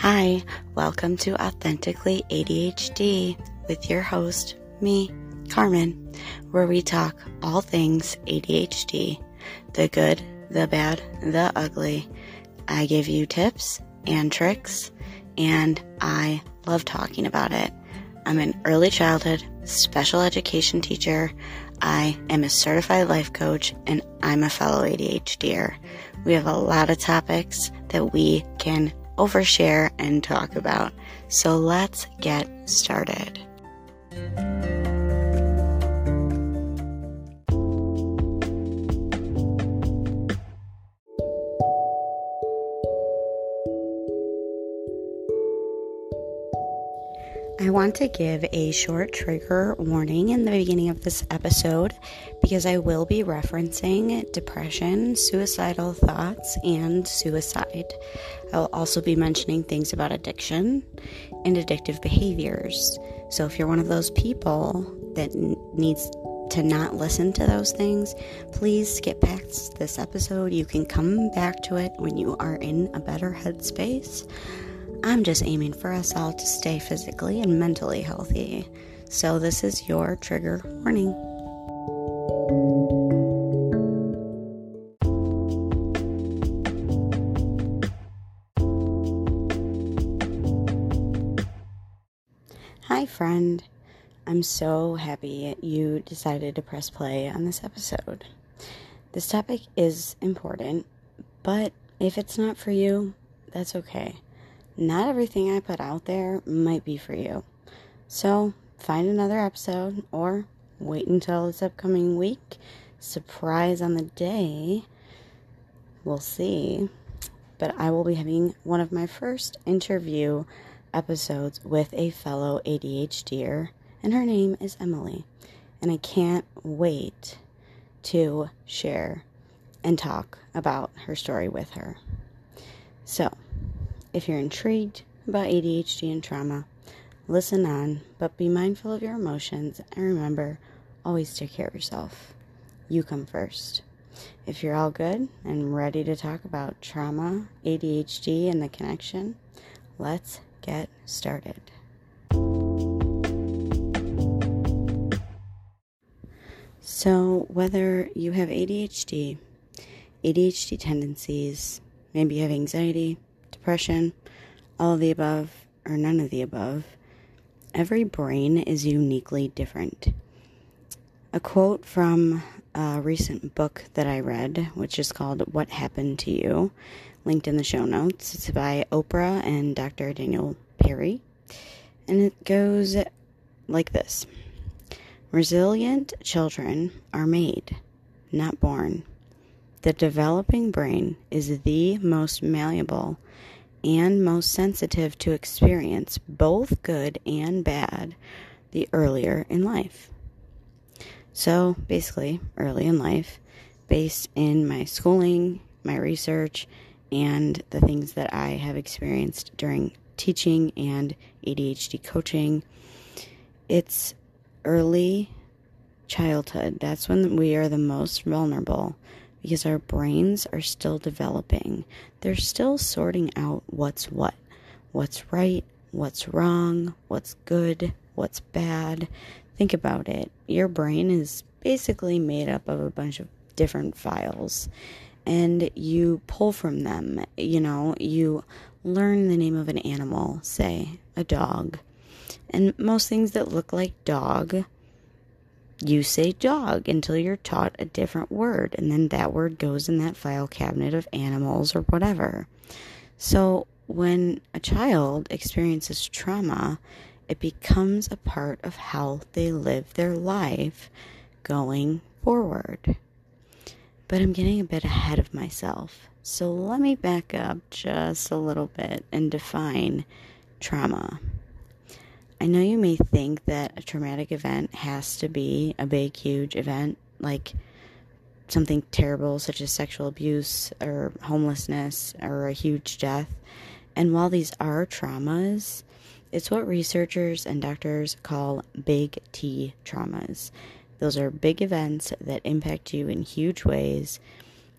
Hi, welcome to Authentically ADHD with your host, me, Carmen, where we talk all things ADHD the good, the bad, the ugly. I give you tips and tricks, and I love talking about it. I'm an early childhood special education teacher. I am a certified life coach, and I'm a fellow ADHDer. We have a lot of topics that we can overshare and talk about. So let's get started. Want to give a short trigger warning in the beginning of this episode because I will be referencing depression, suicidal thoughts, and suicide. I will also be mentioning things about addiction and addictive behaviors. So if you're one of those people that needs to not listen to those things, please skip past this episode. You can come back to it when you are in a better headspace. I'm just aiming for us all to stay physically and mentally healthy. So, this is your trigger warning. Hi, friend. I'm so happy you decided to press play on this episode. This topic is important, but if it's not for you, that's okay not everything I put out there might be for you. So find another episode or wait until this upcoming week. Surprise on the day. We'll see. But I will be having one of my first interview episodes with a fellow ADHDer, and her name is Emily. And I can't wait to share and talk about her story with her. So, if you're intrigued about ADHD and trauma, listen on, but be mindful of your emotions and remember always take care of yourself. You come first. If you're all good and ready to talk about trauma, ADHD, and the connection, let's get started. So, whether you have ADHD, ADHD tendencies, maybe you have anxiety, depression, all of the above, or none of the above, every brain is uniquely different. A quote from a recent book that I read, which is called What Happened to You, linked in the show notes. It's by Oprah and Dr. Daniel Perry. And it goes like this Resilient children are made, not born. The developing brain is the most malleable and most sensitive to experience, both good and bad, the earlier in life. So, basically, early in life, based in my schooling, my research, and the things that I have experienced during teaching and ADHD coaching, it's early childhood. That's when we are the most vulnerable because our brains are still developing. They're still sorting out what's what, what's right, what's wrong, what's good, what's bad. Think about it. Your brain is basically made up of a bunch of different files, and you pull from them. You know, you learn the name of an animal, say a dog. And most things that look like dog you say dog until you're taught a different word, and then that word goes in that file cabinet of animals or whatever. So, when a child experiences trauma, it becomes a part of how they live their life going forward. But I'm getting a bit ahead of myself. So let me back up just a little bit and define trauma. I know you may think that a traumatic event has to be a big, huge event, like something terrible such as sexual abuse or homelessness or a huge death. And while these are traumas, it's what researchers and doctors call big T traumas. Those are big events that impact you in huge ways.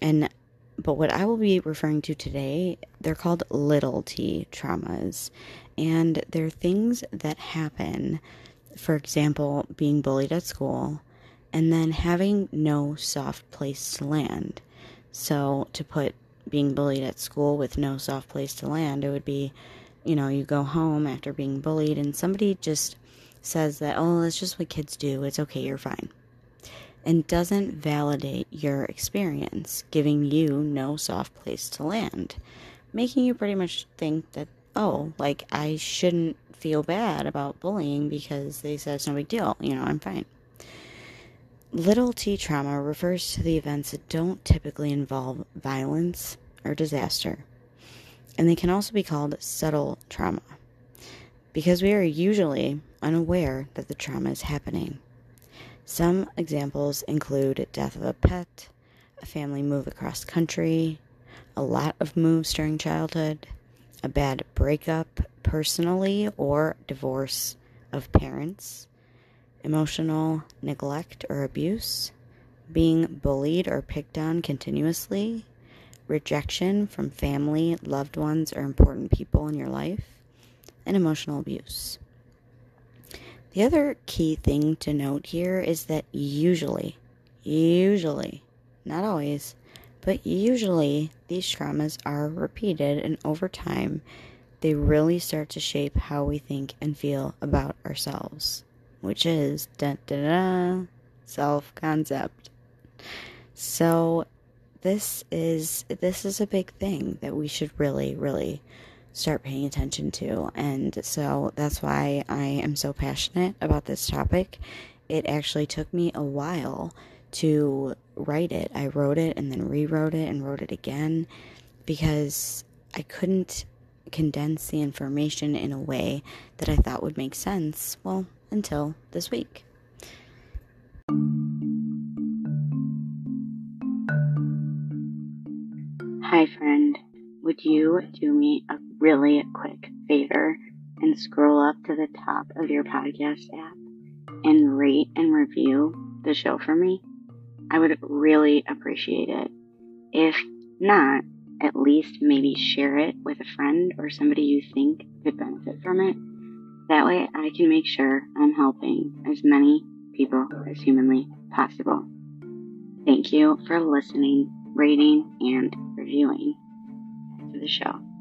And but what I will be referring to today, they're called little t traumas. And they're things that happen, for example, being bullied at school, and then having no soft place to land. So, to put being bullied at school with no soft place to land, it would be, you know, you go home after being bullied, and somebody just says that, oh, that's just what kids do. It's okay, you're fine and doesn't validate your experience, giving you no soft place to land, making you pretty much think that, oh, like I shouldn't feel bad about bullying because they said it's no big deal, you know, I'm fine. Little t trauma refers to the events that don't typically involve violence or disaster, and they can also be called subtle trauma because we are usually unaware that the trauma is happening. Some examples include death of a pet, a family move across country, a lot of moves during childhood, a bad breakup personally or divorce of parents, emotional neglect or abuse, being bullied or picked on continuously, rejection from family, loved ones, or important people in your life, and emotional abuse. The other key thing to note here is that usually, usually, not always, but usually these traumas are repeated and over time they really start to shape how we think and feel about ourselves, which is da da da self concept. So this is this is a big thing that we should really really start paying attention to. And so that's why I am so passionate about this topic. It actually took me a while to write it. I wrote it and then rewrote it and wrote it again because I couldn't condense the information in a way that I thought would make sense, well, until this week. Hi, friend. Would you do me a really quick favor and scroll up to the top of your podcast app and rate and review the show for me? I would really appreciate it. If not, at least maybe share it with a friend or somebody you think could benefit from it. That way I can make sure I'm helping as many people as humanly possible. Thank you for listening, rating, and reviewing the show.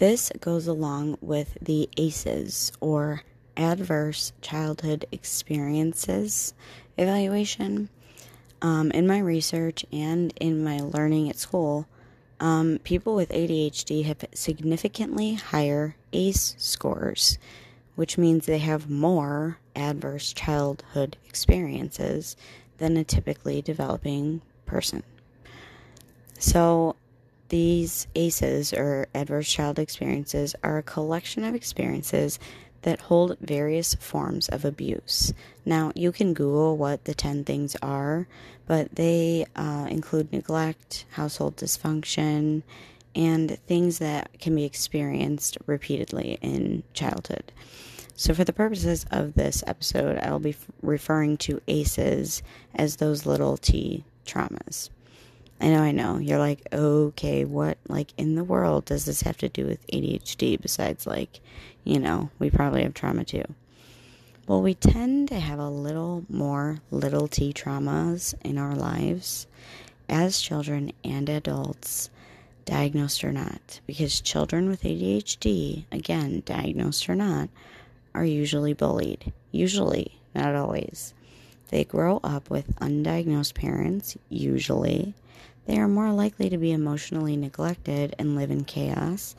This goes along with the ACEs or Adverse Childhood Experiences evaluation. Um, in my research and in my learning at school, um, people with ADHD have significantly higher ACE scores, which means they have more adverse childhood experiences than a typically developing person. So, these ACEs, or adverse child experiences, are a collection of experiences that hold various forms of abuse. Now, you can Google what the 10 things are, but they uh, include neglect, household dysfunction, and things that can be experienced repeatedly in childhood. So, for the purposes of this episode, I will be f- referring to ACEs as those little t traumas. I know, I know. You're like, okay, what, like, in the world does this have to do with ADHD besides, like, you know, we probably have trauma too? Well, we tend to have a little more little t traumas in our lives as children and adults, diagnosed or not, because children with ADHD, again, diagnosed or not, are usually bullied. Usually, not always. They grow up with undiagnosed parents, usually they are more likely to be emotionally neglected and live in chaos,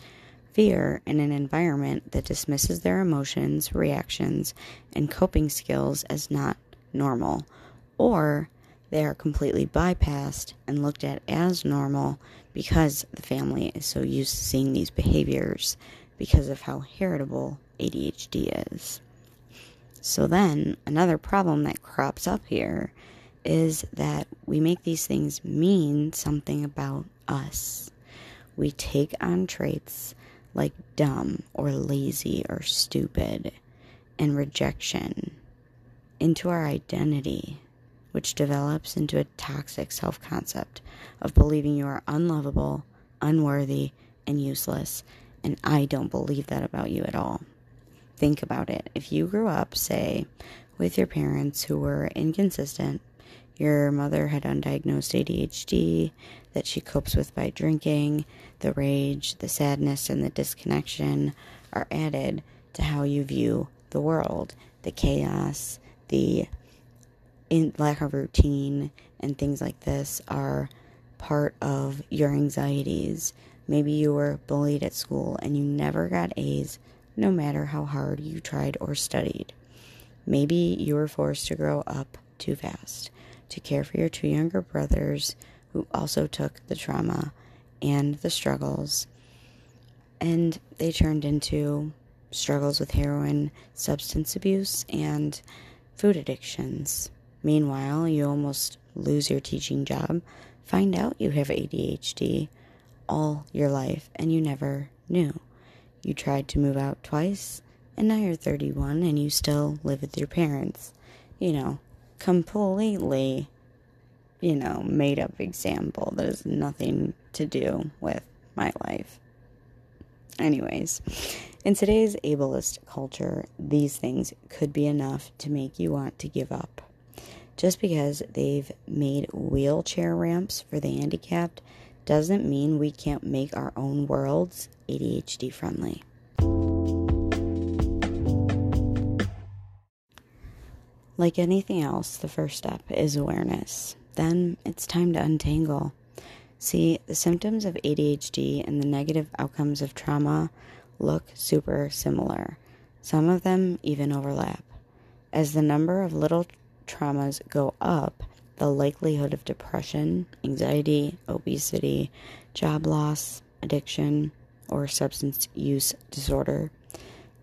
fear, in an environment that dismisses their emotions, reactions, and coping skills as not normal, or they are completely bypassed and looked at as normal because the family is so used to seeing these behaviors because of how heritable ADHD is. So, then another problem that crops up here is that we make these things mean something about us. We take on traits like dumb or lazy or stupid and rejection into our identity, which develops into a toxic self concept of believing you are unlovable, unworthy, and useless. And I don't believe that about you at all. Think about it. If you grew up, say, with your parents who were inconsistent, your mother had undiagnosed ADHD that she copes with by drinking, the rage, the sadness, and the disconnection are added to how you view the world, the chaos, the in lack of routine, and things like this are part of your anxieties. Maybe you were bullied at school and you never got A's no matter how hard you tried or studied. Maybe you were forced to grow up too fast to care for your two younger brothers who also took the trauma and the struggles, and they turned into struggles with heroin, substance abuse, and food addictions. Meanwhile, you almost lose your teaching job, find out you have ADHD all your life, and you never knew. You tried to move out twice, and now you're 31 and you still live with your parents. You know, completely, you know, made up example that has nothing to do with my life. Anyways, in today's ableist culture, these things could be enough to make you want to give up. Just because they've made wheelchair ramps for the handicapped doesn't mean we can't make our own worlds ADHD friendly. Like anything else, the first step is awareness. Then it's time to untangle. See, the symptoms of ADHD and the negative outcomes of trauma look super similar. Some of them even overlap. As the number of little traumas go up, the likelihood of depression, anxiety, obesity, job loss, addiction, or substance use disorder,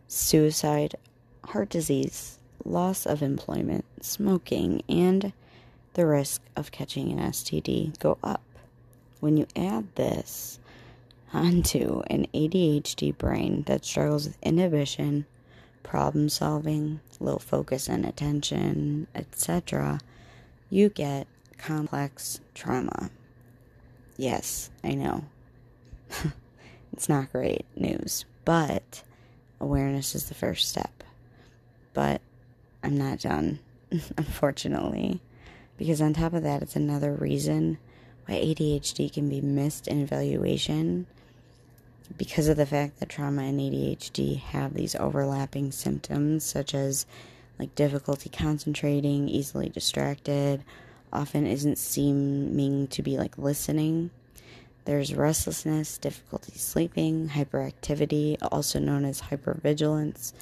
suicide, heart disease, loss of employment, smoking, and the risk of catching an STD go up. When you add this onto an ADHD brain that struggles with inhibition, problem solving, low focus and attention, etc., you get complex trauma. Yes, I know. it's not great news, but awareness is the first step. But I'm not done, unfortunately, because on top of that, it's another reason why ADHD can be missed in evaluation because of the fact that trauma and ADHD have these overlapping symptoms, such as like difficulty concentrating, easily distracted, often isn't seeming to be like listening. There's restlessness, difficulty sleeping, hyperactivity, also known as hypervigilance,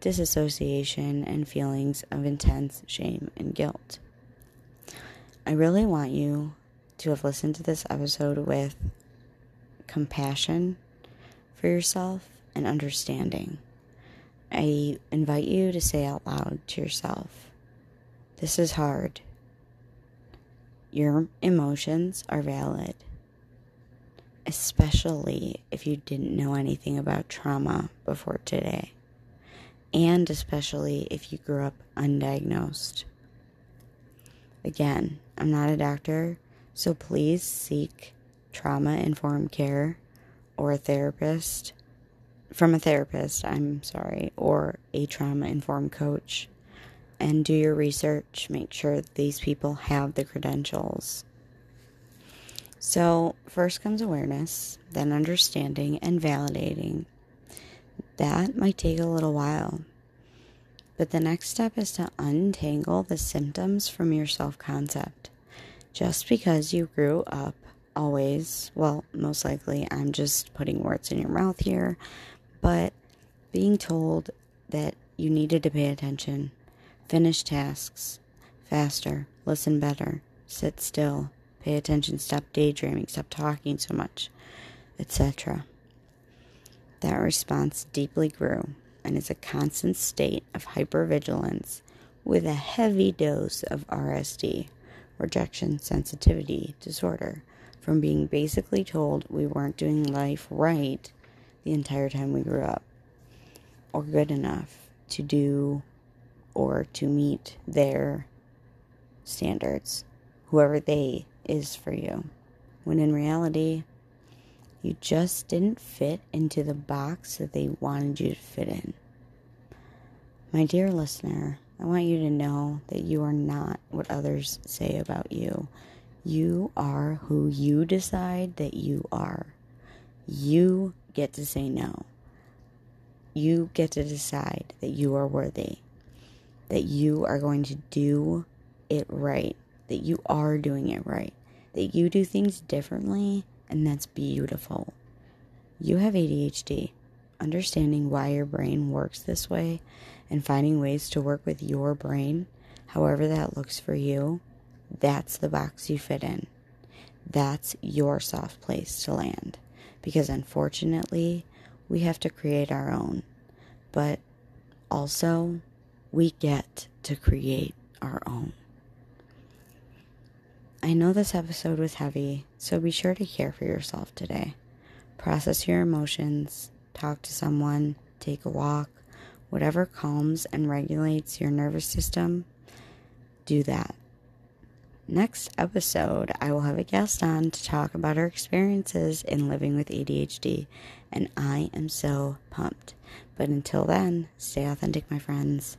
disassociation, and feelings of intense shame and guilt. I really want you to have listened to this episode with compassion for yourself and understanding. I invite you to say out loud to yourself, This is hard. Your emotions are valid, especially if you didn't know anything about trauma before today, and especially if you grew up undiagnosed. Again, I'm not a doctor, so please seek trauma informed care or a therapist from a therapist, I'm sorry, or a trauma informed coach. And do your research. Make sure these people have the credentials. So, first comes awareness, then understanding and validating. That might take a little while. But the next step is to untangle the symptoms from your self concept. Just because you grew up always, well, most likely, I'm just putting words in your mouth here, but being told that you needed to pay attention, finish tasks faster, listen better, sit still, pay attention, stop daydreaming, stop talking so much, etc. That response deeply grew and is a constant state of hypervigilance with a heavy dose of RSD, rejection sensitivity disorder, from being basically told we weren't doing life right the entire time we grew up, or good enough to do or to meet their standards, whoever they is for you. When in reality, you just didn't fit into the box that they wanted you to fit in. My dear listener, I want you to know that you are not what others say about you. You are who you decide that you are. You get to say no. You get to decide that you are worthy, that you are going to do it right, that you are doing it right, that you do things differently, and that's beautiful. You have ADHD. Understanding why your brain works this way and finding ways to work with your brain, however that looks for you, that's the box you fit in. That's your soft place to land. Because unfortunately, we have to create our own. But also, we get to create our own. I know this episode was heavy, so be sure to care for yourself today. Process your emotions, talk to someone, take a walk, whatever calms and regulates your nervous system, do that. Next episode, I will have a guest on to talk about her experiences in living with ADHD, and I am so pumped. But until then, stay authentic, my friends.